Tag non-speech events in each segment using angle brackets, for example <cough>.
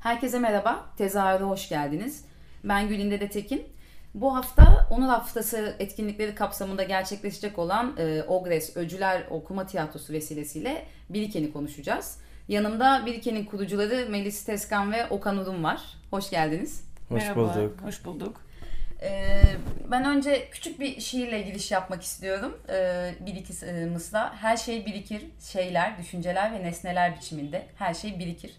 Herkese merhaba, tezahürde hoş geldiniz. Ben Gülinde de Tekin. Bu hafta Onur Haftası etkinlikleri kapsamında gerçekleşecek olan e, Ogres Öcüler Okuma Tiyatrosu vesilesiyle Biriken'i konuşacağız. Yanımda Biriken'in kurucuları Melis Teskan ve Okan Urum var. Hoş geldiniz. Hoş Merhaba, bulduk. Hoş bulduk. Ee, ben önce küçük bir şiirle giriş yapmak istiyorum. Ee, bir iki e, mısra. Her şey birikir. Şeyler, düşünceler ve nesneler biçiminde. Her şey birikir.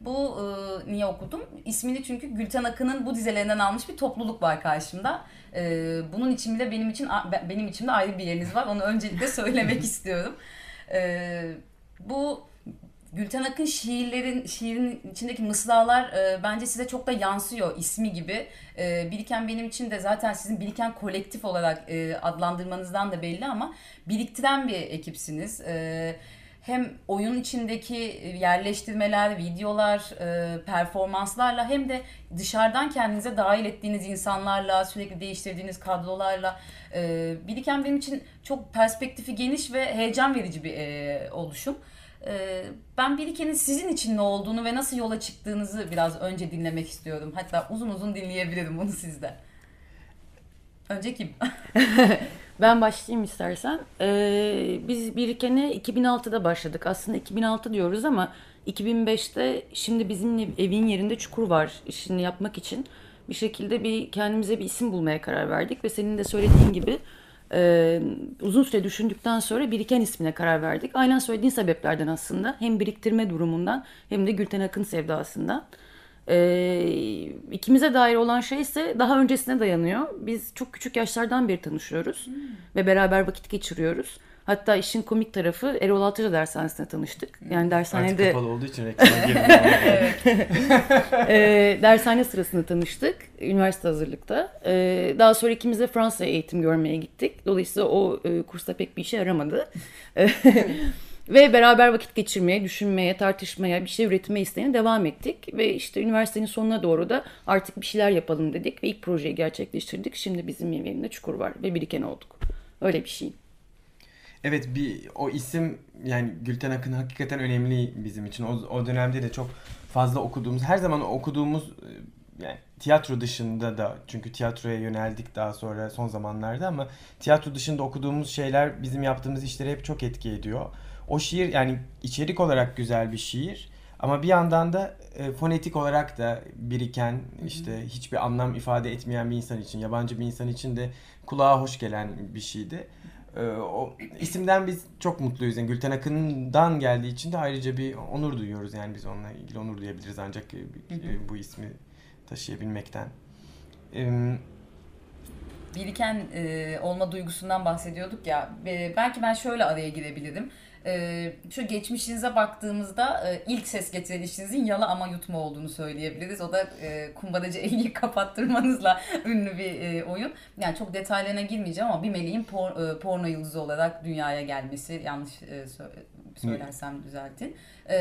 Bu e, niye okudum? İsmini çünkü Gülten Akın'ın bu dizelerinden almış bir topluluk var karşımda. E, bunun için bile benim için benim için de ayrı bir yeriniz var. Onu öncelikle söylemek <laughs> istiyorum. E, bu Gülten Akın şiirlerin şiirin içindeki mısralar e, bence size çok da yansıyor ismi gibi. E, Biriken benim için de zaten sizin Biriken kolektif olarak e, adlandırmanızdan da belli ama biriktiren bir ekipsiniz. E, hem oyun içindeki yerleştirmeler, videolar, e, performanslarla hem de dışarıdan kendinize dahil ettiğiniz insanlarla, sürekli değiştirdiğiniz kadrolarla e, Biriken benim için çok perspektifi geniş ve heyecan verici bir e, oluşum. E, ben Biriken'in sizin için ne olduğunu ve nasıl yola çıktığınızı biraz önce dinlemek istiyorum. Hatta uzun uzun dinleyebilirim bunu sizden. Önce kim? <laughs> Ben başlayayım istersen. Ee, biz Biriken'e 2006'da başladık. Aslında 2006 diyoruz ama 2005'te şimdi bizim evin yerinde çukur var işini yapmak için. Bir şekilde bir kendimize bir isim bulmaya karar verdik ve senin de söylediğin gibi e, uzun süre düşündükten sonra Biriken ismine karar verdik. Aynen söylediğin sebeplerden aslında. Hem biriktirme durumundan hem de Gülten Akın sevdasından. E, ikimize dair olan şey ise daha öncesine dayanıyor. Biz çok küçük yaşlardan beri tanışıyoruz hmm. ve beraber vakit geçiriyoruz. Hatta işin komik tarafı Erol Altıca dershanesinde tanıştık. Yani dershanede... Artık kapalı olduğu için reklama <laughs> e, dershane sırasında tanıştık. Üniversite hazırlıkta. E, daha sonra ikimiz de Fransa'ya eğitim görmeye gittik. Dolayısıyla o e, kursta pek bir işe yaramadı. <laughs> Ve beraber vakit geçirmeye, düşünmeye, tartışmaya, bir şey üretmeye isteğine devam ettik. Ve işte üniversitenin sonuna doğru da artık bir şeyler yapalım dedik. Ve ilk projeyi gerçekleştirdik. Şimdi bizim evimde Çukur var ve biriken olduk. Öyle bir şey. Evet bir o isim yani Gülten Akın hakikaten önemli bizim için. O, o dönemde de çok fazla okuduğumuz, her zaman okuduğumuz e, yani tiyatro dışında da çünkü tiyatroya yöneldik daha sonra son zamanlarda ama tiyatro dışında okuduğumuz şeyler bizim yaptığımız işlere hep çok etki ediyor. O şiir yani içerik olarak güzel bir şiir ama bir yandan da e, fonetik olarak da biriken işte hiçbir anlam ifade etmeyen bir insan için, yabancı bir insan için de kulağa hoş gelen bir şeydi. E, o isimden biz çok mutluyuz. Yani Gülten Akın'dan geldiği için de ayrıca bir onur duyuyoruz. Yani biz onunla ilgili onur duyabiliriz ancak e, e bu ismi taşıyabilmekten. Evet biriken e, olma duygusundan bahsediyorduk ya. E, belki ben şöyle araya girebilirim. E, şu geçmişinize baktığımızda e, ilk ses getiren işinizin yala ama yutma olduğunu söyleyebiliriz. O da e, kumbaracı <laughs> Eli'yi kapattırmanızla ünlü bir e, oyun. Yani çok detaylarına girmeyeceğim ama bir meleğin por, e, porno yıldızı olarak dünyaya gelmesi yanlış e, söylersem düzeltin. E,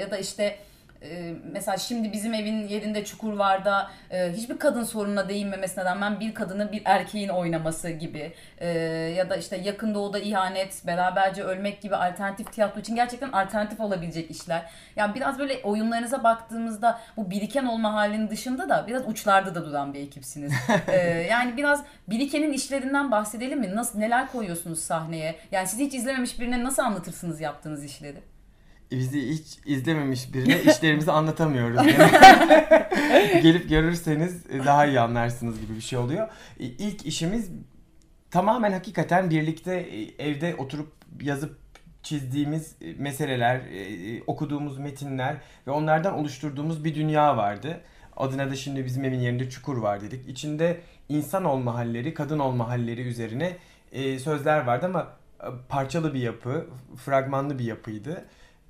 ya da işte ee, mesela şimdi bizim evin yerinde çukur var da e, hiçbir kadın sorununa değinmemesine rağmen bir kadını bir erkeğin oynaması gibi e, ya da işte yakın doğuda ihanet, beraberce ölmek gibi alternatif tiyatro için gerçekten alternatif olabilecek işler. Yani biraz böyle oyunlarınıza baktığımızda bu biriken olma halinin dışında da biraz uçlarda da duran bir ekipsiniz. <laughs> e, yani biraz birikenin işlerinden bahsedelim mi? Nasıl neler koyuyorsunuz sahneye? Yani siz hiç izlememiş birine nasıl anlatırsınız yaptığınız işleri? Bizi hiç izlememiş birine <laughs> işlerimizi anlatamıyoruz. <laughs> Gelip görürseniz daha iyi anlarsınız gibi bir şey oluyor. İlk işimiz tamamen hakikaten birlikte e, evde oturup yazıp çizdiğimiz e, meseleler, e, okuduğumuz metinler ve onlardan oluşturduğumuz bir dünya vardı. Adına da şimdi bizim evin yerinde çukur var dedik. İçinde insan olma halleri, kadın olma halleri üzerine sözler vardı ama parçalı bir yapı, fragmanlı bir yapıydı.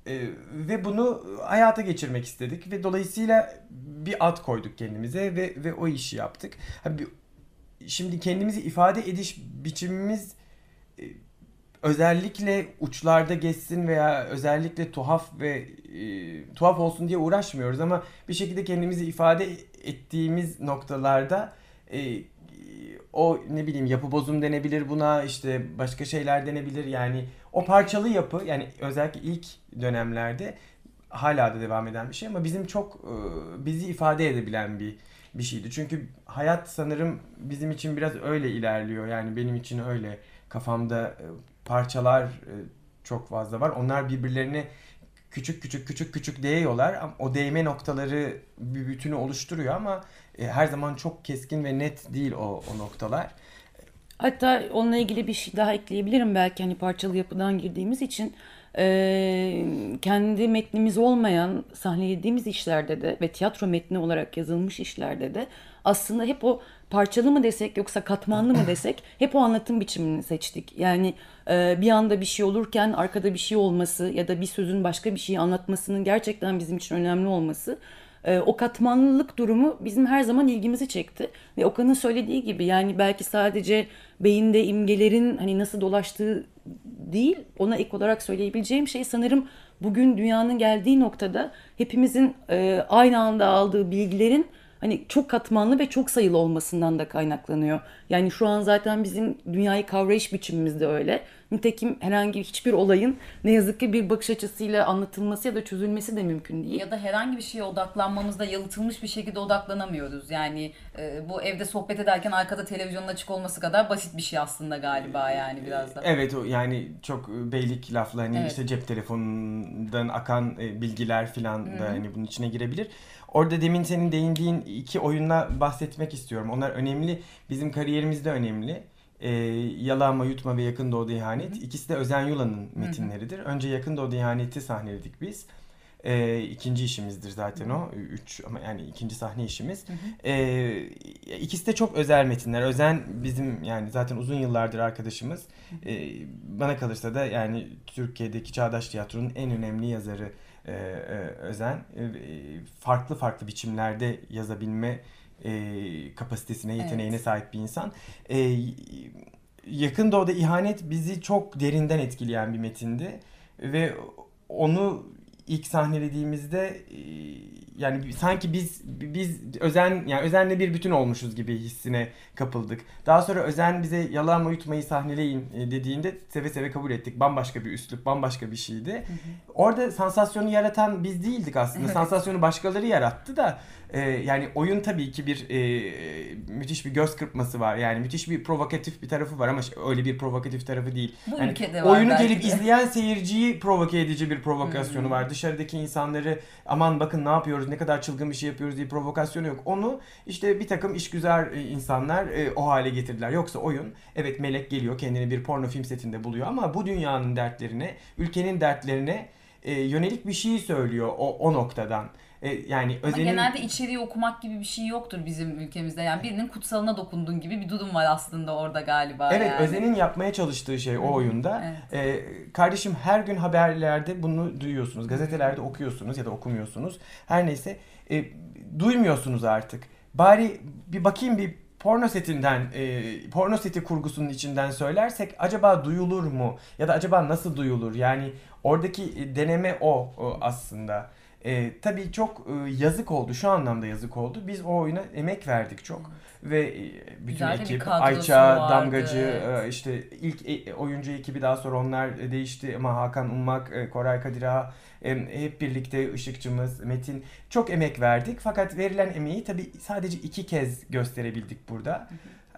Ee, ve bunu hayata geçirmek istedik ve dolayısıyla bir ad koyduk kendimize ve ve o işi yaptık. Şimdi kendimizi ifade ediş biçimimiz e, özellikle uçlarda geçsin veya özellikle tuhaf ve e, tuhaf olsun diye uğraşmıyoruz ama bir şekilde kendimizi ifade ettiğimiz noktalarda e, o ne bileyim yapı bozum denebilir buna işte başka şeyler denebilir yani o parçalı yapı yani özellikle ilk dönemlerde hala da devam eden bir şey ama bizim çok e, bizi ifade edebilen bir bir şeydi. Çünkü hayat sanırım bizim için biraz öyle ilerliyor. Yani benim için öyle. Kafamda e, parçalar e, çok fazla var. Onlar birbirlerini küçük küçük küçük küçük değiyorlar. O değme noktaları bir bütünü oluşturuyor ama her zaman çok keskin ve net değil o, o noktalar. Hatta onunla ilgili bir şey daha ekleyebilirim belki hani parçalı yapıdan girdiğimiz için Ee, kendi metnimiz olmayan sahnelediğimiz işlerde de ve tiyatro metni olarak yazılmış işlerde de aslında hep o parçalı mı desek yoksa katmanlı mı desek <laughs> hep o anlatım biçimini seçtik. Yani e, bir anda bir şey olurken arkada bir şey olması ya da bir sözün başka bir şeyi anlatmasının gerçekten bizim için önemli olması e, o katmanlılık durumu bizim her zaman ilgimizi çekti. Ve Okan'ın söylediği gibi yani belki sadece beyinde imgelerin hani nasıl dolaştığı değil ona ek olarak söyleyebileceğim şey sanırım bugün dünyanın geldiği noktada hepimizin e, aynı anda aldığı bilgilerin hani çok katmanlı ve çok sayılı olmasından da kaynaklanıyor. Yani şu an zaten bizim dünyayı kavrayış biçimimiz de öyle. Nitekim herhangi hiçbir olayın ne yazık ki bir bakış açısıyla anlatılması ya da çözülmesi de mümkün değil. Ya da herhangi bir şeye odaklanmamızda yalıtılmış bir şekilde odaklanamıyoruz. Yani e, bu evde sohbet ederken arkada televizyonun açık olması kadar basit bir şey aslında galiba yani biraz da. Evet o yani çok beylik lafla hani Evet. işte cep telefonundan akan e, bilgiler filan da hani bunun içine girebilir. Orada demin senin değindiğin iki oyunla bahsetmek istiyorum. Onlar önemli. Bizim kariyerimizde önemli. E, Yalama, Yutma ve Yakın Doğu'da İhanet. İkisi de Özen Yula'nın metinleridir. Önce Yakın Doğu'da İhanet'i sahneledik biz. E, ikinci işimizdir zaten o. Üç ama yani ikinci sahne işimiz. E, ikisi de çok özel metinler. Özen bizim yani zaten uzun yıllardır arkadaşımız. E, bana kalırsa da yani Türkiye'deki çağdaş tiyatronun en önemli yazarı e, e, Özen. E, farklı farklı biçimlerde yazabilme e, kapasitesine, yeteneğine sahip bir insan. E, Yakın Doğu'da ihanet bizi çok derinden etkileyen bir metindi ve onu ilk sahnelediğimizde e, yani sanki biz biz özen yani özenle bir bütün olmuşuz gibi hissine kapıldık. Daha sonra özen bize yalama yutmayı sahneleyin e, dediğinde seve seve kabul ettik. Bambaşka bir üslup, bambaşka bir şeydi. Orada sansasyonu yaratan biz değildik aslında. Sansasyonu başkaları yarattı da e, yani oyun tabii ki bir e, müthiş bir göz kırpması var. Yani müthiş bir provokatif bir tarafı var ama öyle bir provokatif tarafı değil. Bu Yani ülkede var oyunu gelip de. izleyen seyirciyi provoke edici bir provokasyonu var. Dışarıdaki insanları aman bakın ne yapıyoruz, ne kadar çılgın bir şey yapıyoruz diye provokasyonu yok. Onu işte bir takım işgüzar e, insanlar e, o hale getirdiler. Yoksa oyun evet melek geliyor kendini bir porno film setinde buluyor ama bu dünyanın dertlerine, ülkenin dertlerine e, yönelik bir şey söylüyor o, o noktadan. E, yani Ama özenin... genelde içeriği okumak gibi bir şey yoktur bizim ülkemizde. Yani birinin kutsalına dokunduğun gibi bir durum var aslında orada galiba. Evet, yani. Özen'in yapmaya çalıştığı şey o oyunda. Evet. Ee, kardeşim her gün haberlerde bunu duyuyorsunuz. Gazetelerde okuyorsunuz ya da okumuyorsunuz. Her neyse e, duymuyorsunuz artık. Bari bir bakayım bir porno setinden, e, porno seti kurgusunun içinden söylersek acaba duyulur mu? Ya da acaba nasıl duyulur? Yani oradaki e, deneme o, o aslında. E, tabii çok e, yazık oldu. Şu anlamda yazık oldu. Biz o oyuna emek verdik çok. Ve e, bütün Güzel ekip, Ayça, vardı, Damgacı, e, işte ilk e- oyuncu ekibi daha sonra onlar değişti ama Hakan Ummak, e, Koray Kadir Ağa, e, hep birlikte ışıkçımız Metin çok emek verdik. Fakat verilen emeği tabii sadece iki kez gösterebildik burada.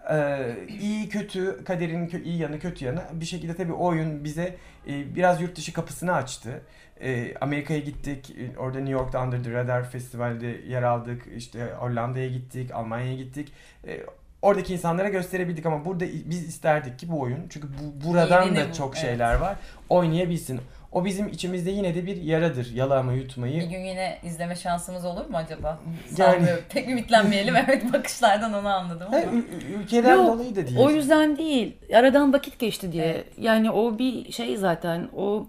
Ee, iyi kötü kaderin kö- iyi yanı kötü yanı bir şekilde tabii o oyun bize e, biraz yurt dışı kapısını açtı. E, Amerika'ya gittik. e, Orada New York'ta Under the Radar Festival'de yer aldık. İşte Hollanda'ya gittik, Almanya'ya gittik. E, oradaki insanlara gösterebildik ama burada i- biz isterdik ki bu oyun çünkü bu, buradan Yerini da bu, çok evet. şeyler var. Oynayabilsin. O bizim içimizde yine de bir yaradır. Yalama yutmayı. Bir gün yine izleme şansımız olur mu acaba? Yani- Sanmıyorum. Pek ümitlenmeyelim. <laughs> Evet bakışlardan onu anladım ama. ül- ülkeden Yok, dolayı da değil. O yüzden değil. Aradan vakit geçti diye. Evet. Yani o bir şey zaten. O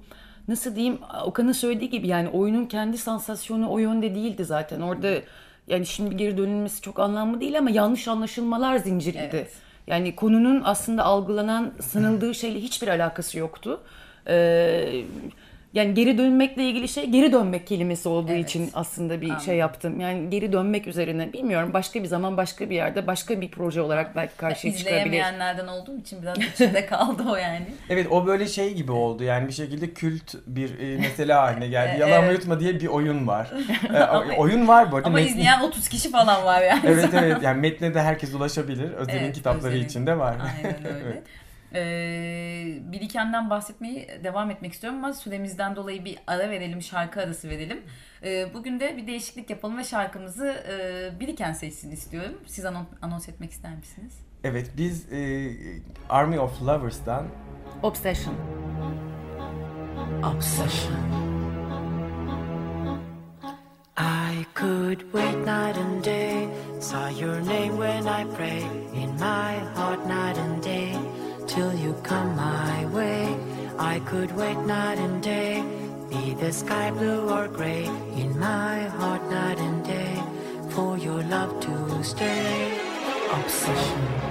nasıl diyeyim? Okan'ın söylediği gibi yani oyunun kendi sansasyonu o yönde değildi zaten. Orada yani şimdi geri dönülmesi çok anlamlı değil ama yanlış anlaşılmalar zinciriydi. Evet. Yani konunun aslında algılanan, sanıldığı şeyle hiçbir alakası yoktu. Ee, yani geri dönmekle ilgili şey geri dönmek kelimesi olduğu Evet. için aslında bir Anladım. şey yaptım. Yani geri dönmek üzerine bilmiyorum başka bir zaman başka bir yerde başka bir proje olarak belki karşıya çıkabilir. İzleyemeyenlerden <laughs> olduğum için biraz içinde <laughs> kaldı o yani. Evet o böyle şey gibi oldu yani bir şekilde kült bir e, mesele haline geldi. <laughs> Evet. Yalan yutma diye bir oyun var. E, oyun var bu arada. Ama metni- izleyen 30 kişi falan var yani. Evet evet yani metne de herkes ulaşabilir. Özel'in Evet, kitapları Özel'in. içinde var. Aynen öyle. Evet. Ee, Birikenden bahsetmeyi devam etmek istiyorum ama süremizden dolayı bir ara verelim, şarkı arası verelim. Ee, bugün de bir değişiklik yapalım ve şarkımızı e, Biriken seçsin istiyorum. Siz anon- anons etmek ister misiniz? Evet biz e, Army of Lovers'dan Obsession. obsession. I could wait night and day, saw your name when I pray, in my heart night and day, till you come my way. I could wait night and day, be the sky blue or gray, in my heart night and day, for your love to stay. Obsession.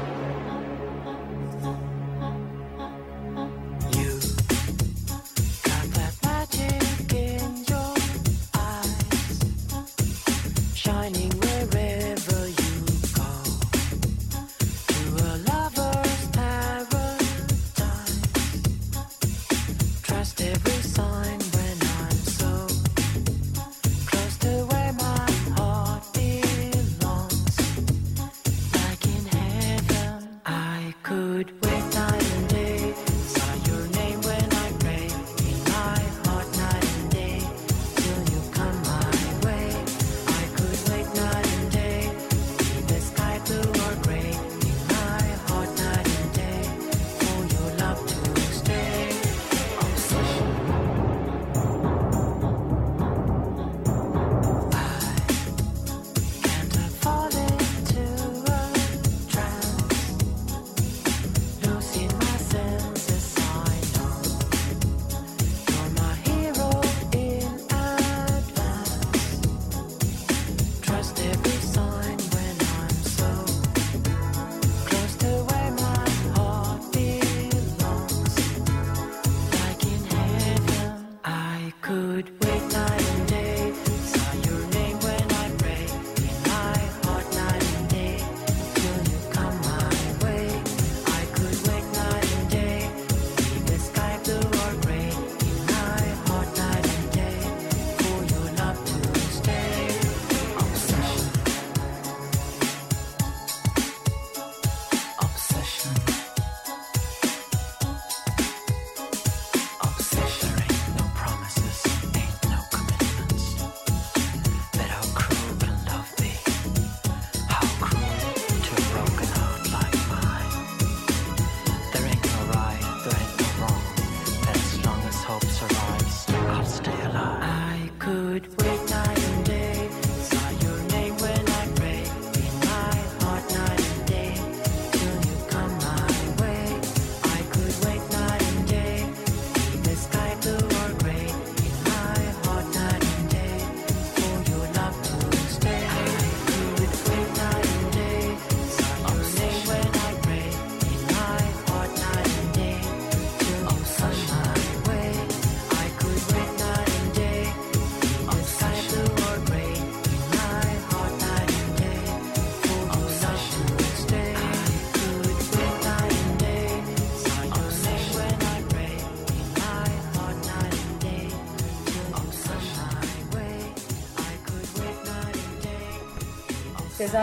Could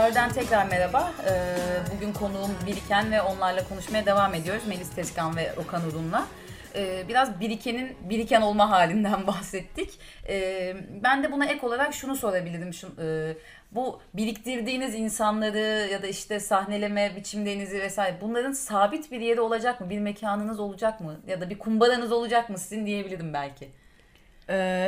Sezar'dan tekrar merhaba. Ee, bugün konuğum Biriken ve onlarla konuşmaya devam ediyoruz. Melis Tezkan ve Okan Urun'la. Ee, biraz Biriken'in Biriken olma halinden <laughs> bahsettik. Ee, ben de buna ek olarak şunu sorabilirim. E, bu biriktirdiğiniz insanları ya da işte sahneleme biçimlerinizi vesaire bunların sabit bir yeri olacak mı? Bir mekanınız olacak mı? Ya da bir kumbaranız olacak mı sizin diyebilirim belki.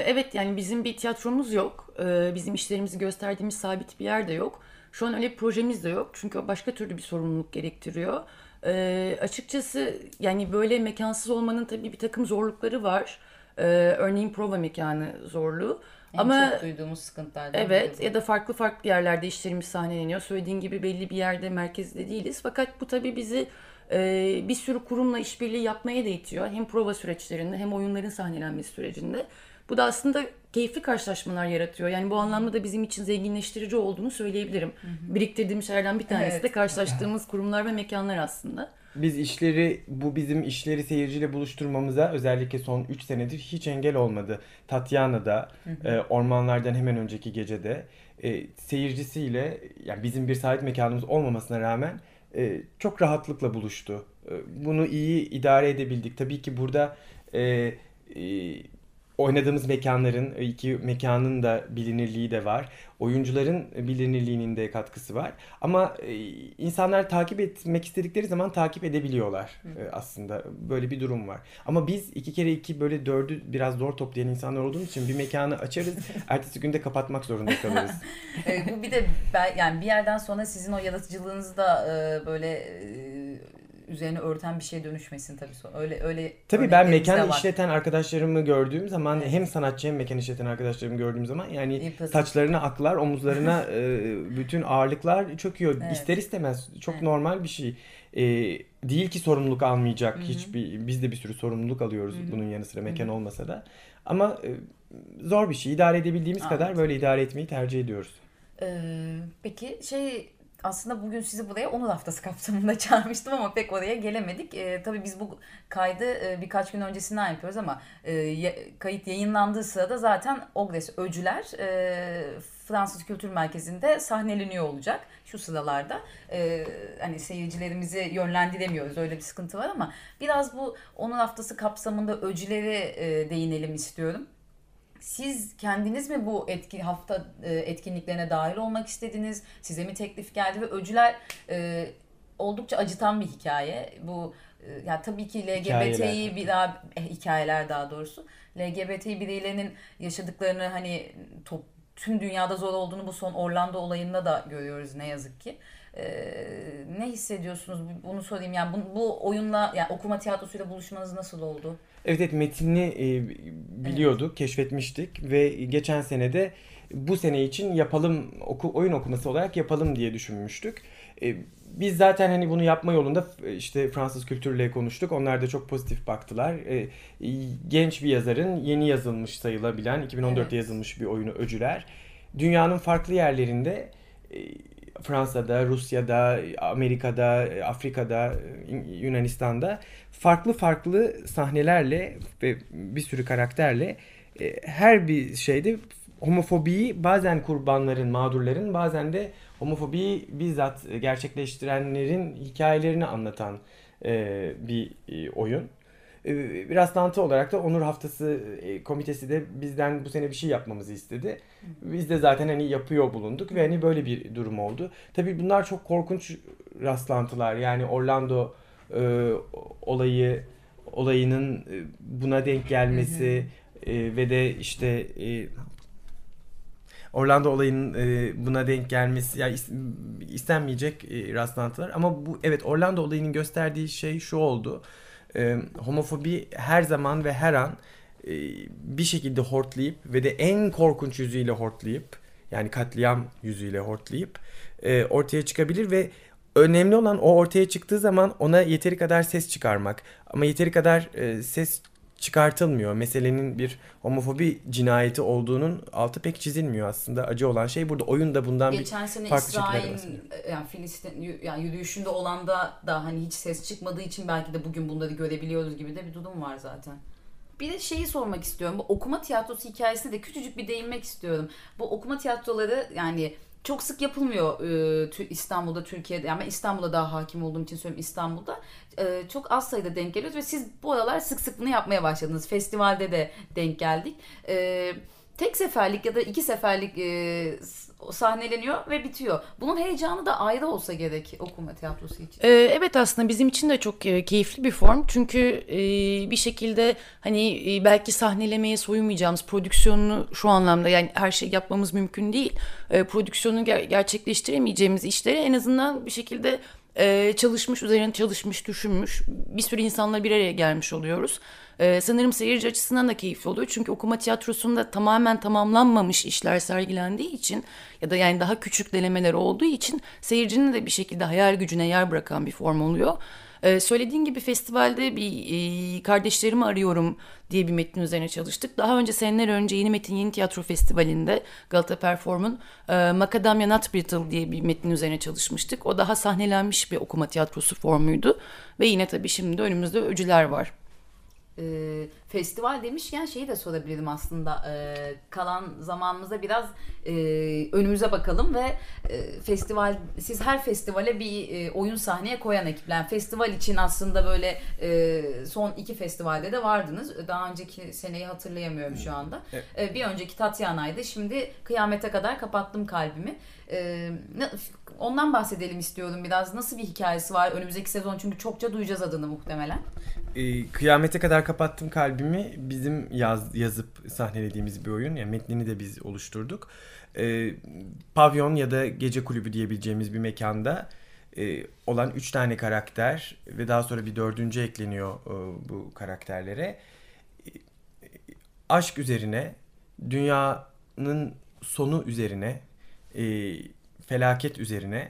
Evet yani bizim bir tiyatromuz yok. Bizim işlerimizi gösterdiğimiz sabit bir yer de yok. Şu an öyle bir projemiz de yok. Çünkü o başka türlü bir sorumluluk gerektiriyor. Ee, açıkçası yani böyle mekansız olmanın tabii bir takım zorlukları var. Ee, örneğin prova mekanı zorluğu. En Ama çok duyduğumuz sıkıntılardan Evet biri ya da farklı farklı yerlerde işlerimiz sahneleniyor. Söylediğin gibi belli bir yerde merkezde değiliz. Fakat bu tabii bizi e, bir sürü kurumla işbirliği yapmaya da itiyor. Hem prova süreçlerinde hem oyunların sahnelenmesi sürecinde. Bu da aslında keyifli karşılaşmalar yaratıyor. Yani bu anlamda da bizim için zenginleştirici olduğunu söyleyebilirim. Biriktirdiğim şeylerden bir tanesi Evet. de karşılaştığımız kurumlar ve mekanlar aslında. Biz işleri, bu bizim işleri seyirciyle buluşturmamıza özellikle son 3 senedir hiç engel olmadı. Tatyana'da, e, ormanlardan hemen önceki gecede e, seyircisiyle, yani bizim bir sahip mekanımız olmamasına rağmen e, çok rahatlıkla buluştu. E, bunu iyi idare edebildik. Tabii ki burada e, e, oynadığımız mekanların, iki mekanın da bilinirliği de var. Oyuncuların bilinirliğinin de katkısı var. Ama e, insanlar takip etmek istedikleri zaman takip edebiliyorlar e, aslında. Böyle bir durum var. Ama biz iki kere iki böyle dördü biraz zor toplayan insanlar olduğumuz için bir mekanı açarız. <laughs> ertesi günde kapatmak zorunda kalırız. <laughs> E, bu bir de ben, yani bir yerden sonra sizin o yaratıcılığınızı da e, böyle e, üzerine örten bir şeye dönüşmesin tabii sonra. Öyle öyle Tabii ben mekan işleten arkadaşlarımı gördüğüm zaman hem sanatçı hem mekan işleten arkadaşlarımı gördüğüm zaman yani Yıpratır. saçlarına aklar, omuzlarına <laughs> e, bütün ağırlıklar çöküyor. Evet. İster istemez çok Evet. normal bir şey. E, değil ki sorumluluk almayacak hiçbir biz de bir sürü sorumluluk alıyoruz bunun yanı sıra mekan olmasa da. Ama e, zor bir şey. İdare edebildiğimiz Evet. kadar böyle idare etmeyi tercih ediyoruz. Ee, peki şey aslında bugün sizi buraya Onur Haftası kapsamında <laughs> çağırmıştım ama pek oraya gelemedik. Ee, tabii biz bu kaydı e, birkaç gün öncesinden yapıyoruz ama e, kayıt yayınlandığı sırada zaten Ogres Öcüler e, Fransız Kültür Merkezi'nde sahneleniyor olacak şu sıralarda. E, hani seyircilerimizi yönlendiremiyoruz öyle bir sıkıntı var ama biraz bu Onur Haftası kapsamında öcülere e, değinelim istiyorum. Siz kendiniz mi bu etki hafta e, etkinliklerine dahil olmak istediniz? Size mi teklif geldi ve öcüler e, oldukça acıtan bir hikaye. Bu e, ya tabii ki LGBT'yi bir daha eh, hikayeler daha doğrusu. LGBT bireylerinin yaşadıklarını hani top, tüm dünyada zor olduğunu bu son Orlando olayında da görüyoruz ne yazık ki. E, ne hissediyorsunuz? Bunu sorayım. Yani bu, bu oyunla yani okuma tiyatrosuyla buluşmanız nasıl oldu? Evet evet metnini e, biliyorduk, keşfetmiştik ve geçen sene de bu sene için yapalım oku, oyun okuması olarak yapalım diye düşünmüştük. E, biz zaten hani bunu yapma yolunda işte Fransız kültürle konuştuk. Onlar da çok pozitif baktılar. E, genç bir yazarın yeni yazılmış sayılabilen 2014'te Evet. yazılmış bir oyunu Öcüler. Dünyanın farklı yerlerinde e, Fransa'da, Rusya'da, Amerika'da, Afrika'da, Yunanistan'da farklı farklı sahnelerle ve bir sürü karakterle e, her bir şeyde homofobiyi bazen kurbanların, mağdurların bazen de homofobiyi bizzat gerçekleştirenlerin hikayelerini anlatan e, bir e, oyun. E, Bir rastlantı olarak da Onur Haftası e, komitesi de bizden bu sene bir şey yapmamızı istedi. Biz de zaten hani yapıyor bulunduk ve hani böyle bir durum oldu. Tabii bunlar çok korkunç rastlantılar. Yani Orlando e, olayı olayının e, buna denk gelmesi e, ve de işte e, Orlando olayının e, buna denk gelmesi yani is- istenmeyecek e, rastlantılar ama bu evet Orlando olayının gösterdiği şey şu oldu. E, homofobi her zaman ve her an e, bir şekilde hortlayıp ve de en korkunç yüzüyle hortlayıp yani katliam yüzüyle hortlayıp e, ortaya çıkabilir ve önemli olan o ortaya çıktığı zaman ona yeteri kadar ses çıkarmak. Ama yeteri kadar e, ses çıkartılmıyor. Meselenin bir homofobi cinayeti olduğunun altı pek çizilmiyor aslında. Acı olan şey burada. Oyun da bundan Geçen bir sene farklı bahsediyor. e, yani Filistin yani yürüyüşünde olanda da hani hiç ses çıkmadığı için belki de bugün bunları görebiliyoruz gibi de bir durum var zaten. Bir de şeyi sormak istiyorum. Bu okuma tiyatrosu hikayesine de küçücük bir değinmek istiyorum. Bu okuma tiyatroları yani çok sık yapılmıyor e, İstanbul'da, Türkiye'de. Yani ben İstanbul'a daha hakim olduğum için söylüyorum İstanbul'da. E, çok az sayıda denk geliyoruz ve siz bu aralar sık sık bunu yapmaya başladınız. Festivalde de denk geldik. E, tek seferlik ya da iki seferlik e, sahneleniyor ve bitiyor. Bunun heyecanı da ayrı olsa gerek okuma tiyatrosu için. Ee, evet aslında bizim için de çok e, keyifli bir form. Çünkü e, bir şekilde hani e, belki sahnelemeye soyunmayacağımız prodüksiyonunu şu anlamda yani her şey yapmamız mümkün değil. E, prodüksiyonunu ger- gerçekleştiremeyeceğimiz işleri en azından bir şekilde e, çalışmış, üzerine çalışmış, düşünmüş bir sürü insanla bir araya gelmiş oluyoruz. E, sanırım seyirci açısından da keyifli oluyor. Çünkü okuma tiyatrosunda tamamen tamamlanmamış işler sergilendiği için ya da yani daha küçük denemeler olduğu için seyircinin de bir şekilde hayal gücüne yer bırakan bir form oluyor. Ee, söylediğin gibi festivalde bir e, kardeşlerimi arıyorum diye bir metnin üzerine çalıştık. Daha önce seneler önce Yeni Metin Yeni Tiyatro Festivali'nde Galata Perform'un e, Macadamia Nut Brittle diye bir metnin üzerine çalışmıştık. O daha sahnelenmiş bir okuma tiyatrosu formuydu. Ve yine tabii şimdi önümüzde öcüler var. Ee, festival demişken şeyi de sorabilirim aslında. Ee, kalan zamanımızda biraz e, önümüze bakalım ve e, festival siz her festivale bir e, oyun sahneye koyan ekipler. Yani festival için aslında böyle e, son iki festivalde de vardınız. Daha önceki seneyi hatırlayamıyorum şu anda. E, bir önceki Tatyana'ydı. Şimdi kıyamete kadar kapattım kalbimi. E, ondan bahsedelim istiyorum biraz. Nasıl bir hikayesi var önümüzdeki sezon çünkü çokça duyacağız adını muhtemelen. E, Kıyamete kadar kapattım kalbimi bizim yaz, yazıp sahnelediğimiz bir oyun. Yani metnini de biz oluşturduk. E, pavyon ya da gece kulübü diyebileceğimiz bir mekanda e, olan üç tane karakter ve daha sonra bir dördüncü ekleniyor e, bu karakterlere. E, aşk üzerine, dünyanın sonu üzerine, e, felaket üzerine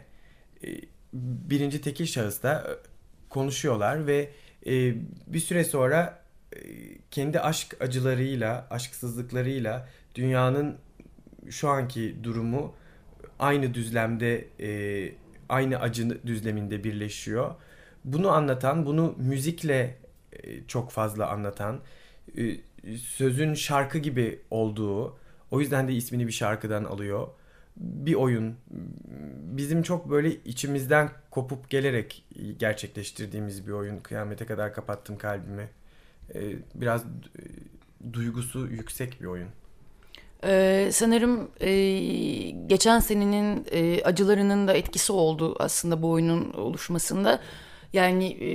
e, birinci tekil şahısta e, konuşuyorlar ve e, bir süre sonra e, kendi aşk acılarıyla, aşksızlıklarıyla dünyanın şu anki durumu aynı düzlemde, e, aynı acı düzleminde birleşiyor. Bunu anlatan, bunu müzikle e, çok fazla anlatan, e, sözün şarkı gibi olduğu, o yüzden de ismini bir şarkıdan alıyor. Bir oyun. Bizim çok böyle içimizden kopup gelerek gerçekleştirdiğimiz bir oyun. Kıyamete kadar kapattım kalbimi. E, biraz e, duygusu yüksek bir oyun. Ee, sanırım e, geçen senenin e, acılarının da etkisi oldu aslında bu oyunun oluşmasında. Yani e,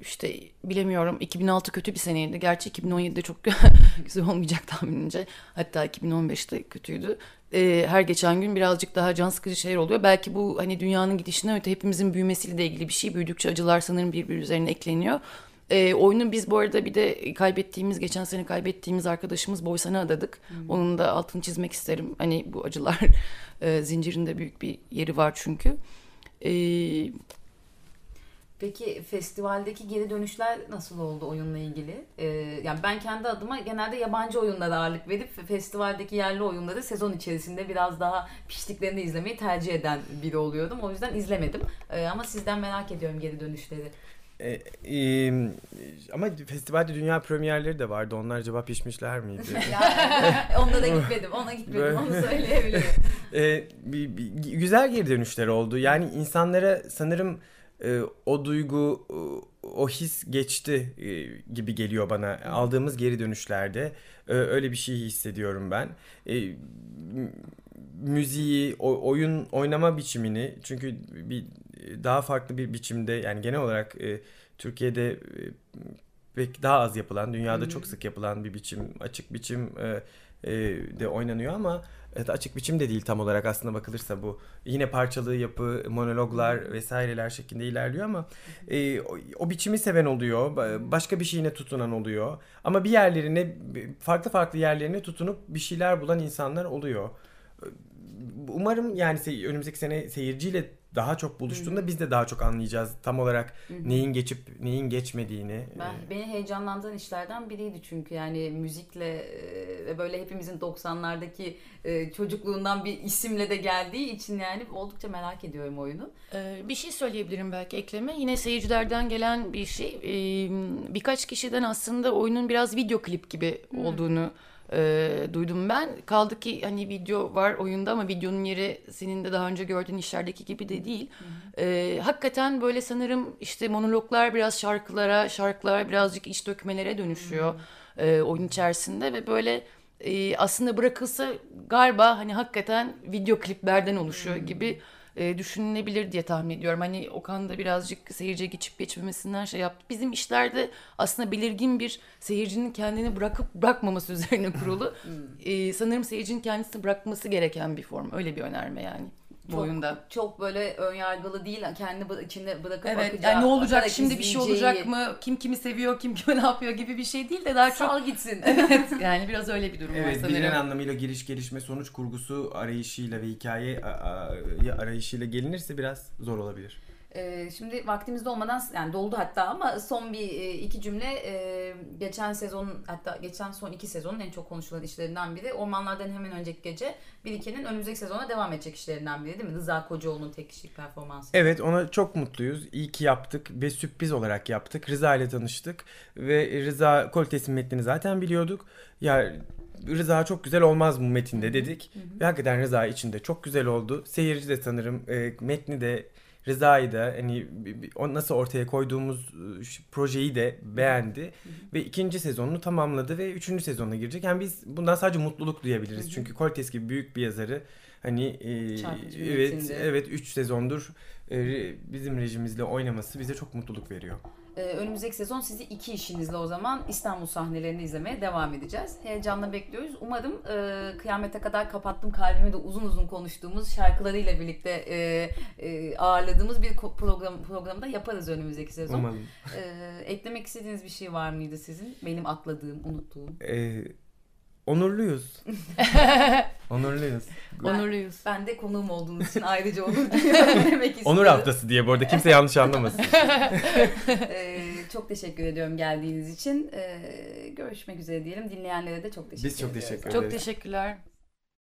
işte bilemiyorum 2006 kötü bir seneydi. Gerçi 2017'de çok <laughs> güzel olmayacak tahminimce. Hatta 2015'te kötüydü. E, her geçen gün birazcık daha can sıkıcı şeyler oluyor. Belki bu hani dünyanın gidişine öte hepimizin büyümesiyle de ilgili bir şey. Büyüdükçe acılar sanırım birbiri üzerine ekleniyor. E, oyunu biz bu arada bir de kaybettiğimiz, geçen sene kaybettiğimiz arkadaşımız Boysan'a adadık. Onun da altını çizmek isterim. Hani bu acılar <laughs> e, zincirinde büyük bir yeri var çünkü. E, Peki festivaldeki geri dönüşler nasıl oldu oyunla ilgili? Ee, yani ben kendi adıma genelde yabancı oyunlara ağırlık verip festivaldeki yerli oyunları sezon içerisinde biraz daha piştiklerini izlemeyi tercih eden biri oluyordum. O yüzden izlemedim. Ee, ama sizden merak ediyorum geri dönüşleri. E, e, ama festivalde dünya premierleri de vardı. Onlar acaba pişmişler miydi? <laughs> Yani, onda da <laughs> gitmedim, ona gitmedim, Böyle- onu söyleyebilirim. <laughs> E, bir, bir- güzel geri dönüşler oldu. Yani insanlara sanırım e, o duygu, o, o his geçti e, gibi geliyor bana. Aldığımız geri dönüşlerde e, öyle bir şey hissediyorum ben. E, müziği, o, oyun oynama biçimini çünkü bir daha farklı bir biçimde yani genel olarak e, Türkiye'de e, pek daha az yapılan, dünyada çok sık yapılan bir biçim, açık biçim e, e, de oynanıyor ama evet, açık biçim de değil tam olarak aslında bakılırsa bu. Yine parçalı yapı, monologlar vesaireler şeklinde ilerliyor ama e, o, o biçimi seven oluyor, ba- başka bir şeyine tutunan oluyor. Ama bir yerlerine, farklı farklı yerlerine tutunup bir şeyler bulan insanlar oluyor. Umarım yani önümüzdeki sene seyirciyle daha çok buluştuğunda biz de daha çok anlayacağız tam olarak neyin geçip neyin geçmediğini. Ben, beni heyecanlandıran işlerden biriydi çünkü yani müzikle e, ve böyle hepimizin 90'lardaki e, çocukluğundan bir isimle de geldiği için yani oldukça merak ediyorum oyunu. Ee, bir şey söyleyebilirim belki ekleme. Yine seyircilerden gelen bir şey. Ee, birkaç kişiden aslında oyunun biraz video klip gibi olduğunu e, duydum ben. Kaldı ki hani video var oyunda ama videonun yeri senin de daha önce gördüğün işlerdeki gibi de değil. Ee, hakikaten böyle sanırım işte monologlar biraz şarkılara, şarkılar birazcık iç dökmelere dönüşüyor e, oyun içerisinde ve böyle e, aslında bırakılsa galiba hani hakikaten video kliplerden oluşuyor gibi e, düşünülebilir diye tahmin ediyorum. Hani Okan da birazcık seyirciye geçip geçmemesinden şey yaptı. Bizim işlerde aslında belirgin bir seyircinin kendini bırakıp bırakmaması <laughs> üzerine kurulu. E, sanırım seyircinin kendisini bırakması gereken bir form. Öyle bir önerme yani Çok- oyunda. Çok böyle ön yargılı değil, kendi içinde bırakıp Evet akacağı, yani ne olacak şimdi bir şey olacak mı? Kim kimi seviyor, kim kime <laughs> ne yapıyor gibi bir şey değil de daha çok Sal gitsin. <laughs> evet yani biraz öyle bir durum var Evet, bilinen sanırım. anlamıyla giriş gelişme sonuç kurgusu arayışıyla ve hikaye arayışıyla gelinirse biraz zor olabilir. Ee, şimdi vaktimizde olmadan yani doldu hatta ama son bir e, iki cümle e, geçen sezon hatta geçen son iki sezonun en çok konuşulan işlerinden biri Ormanlardan hemen önceki gece Birike'nin önümüzdeki sezona devam edecek işlerinden biri değil mi? Rıza Kocaoğlu'nun tek kişilik performansı. Evet ona çok mutluyuz. İyi ki yaptık ve sürpriz olarak yaptık. Rıza ile tanıştık ve Rıza Koltes'in metnini zaten biliyorduk. Ya Rıza çok güzel olmaz bu metinde dedik. Ve hakikaten Rıza içinde çok güzel oldu. Seyirci de sanırım e, metni de Rıza'yı da hani nasıl ortaya koyduğumuz şu projeyi de beğendi ve ikinci sezonunu tamamladı ve üçüncü sezonuna girecek. Yani biz bundan sadece mutluluk duyabiliriz. Çünkü Koltes gibi büyük bir yazarı hani e, Çarpıcı evet evet 3 sezondur e, bizim rejimizle oynaması bize çok mutluluk veriyor. Ee, önümüzdeki sezon sizi iki işinizle o zaman İstanbul sahnelerini izlemeye devam edeceğiz. Heyecanla bekliyoruz. Umarım e, kıyamete kadar kapattım kalbimi de uzun uzun konuştuğumuz şarkılarıyla birlikte e, e, ağırladığımız bir program programı da yaparız önümüzdeki sezon. Umarım. Ee, eklemek istediğiniz bir şey var mıydı sizin? Benim atladığım, unuttuğum. E, onurluyuz. <laughs> onurluyuz. Onurluyuz. Ben de konuğum olduğunuz için ayrıca onur demek <laughs> istiyorum. Onur haftası diye bu arada kimse yanlış anlamasın. <laughs> Ee, çok teşekkür ediyorum geldiğiniz için. Ee, görüşmek üzere diyelim. Dinleyenlere de çok teşekkür Biz çok ediyoruz. teşekkür Çok ederiz. teşekkürler.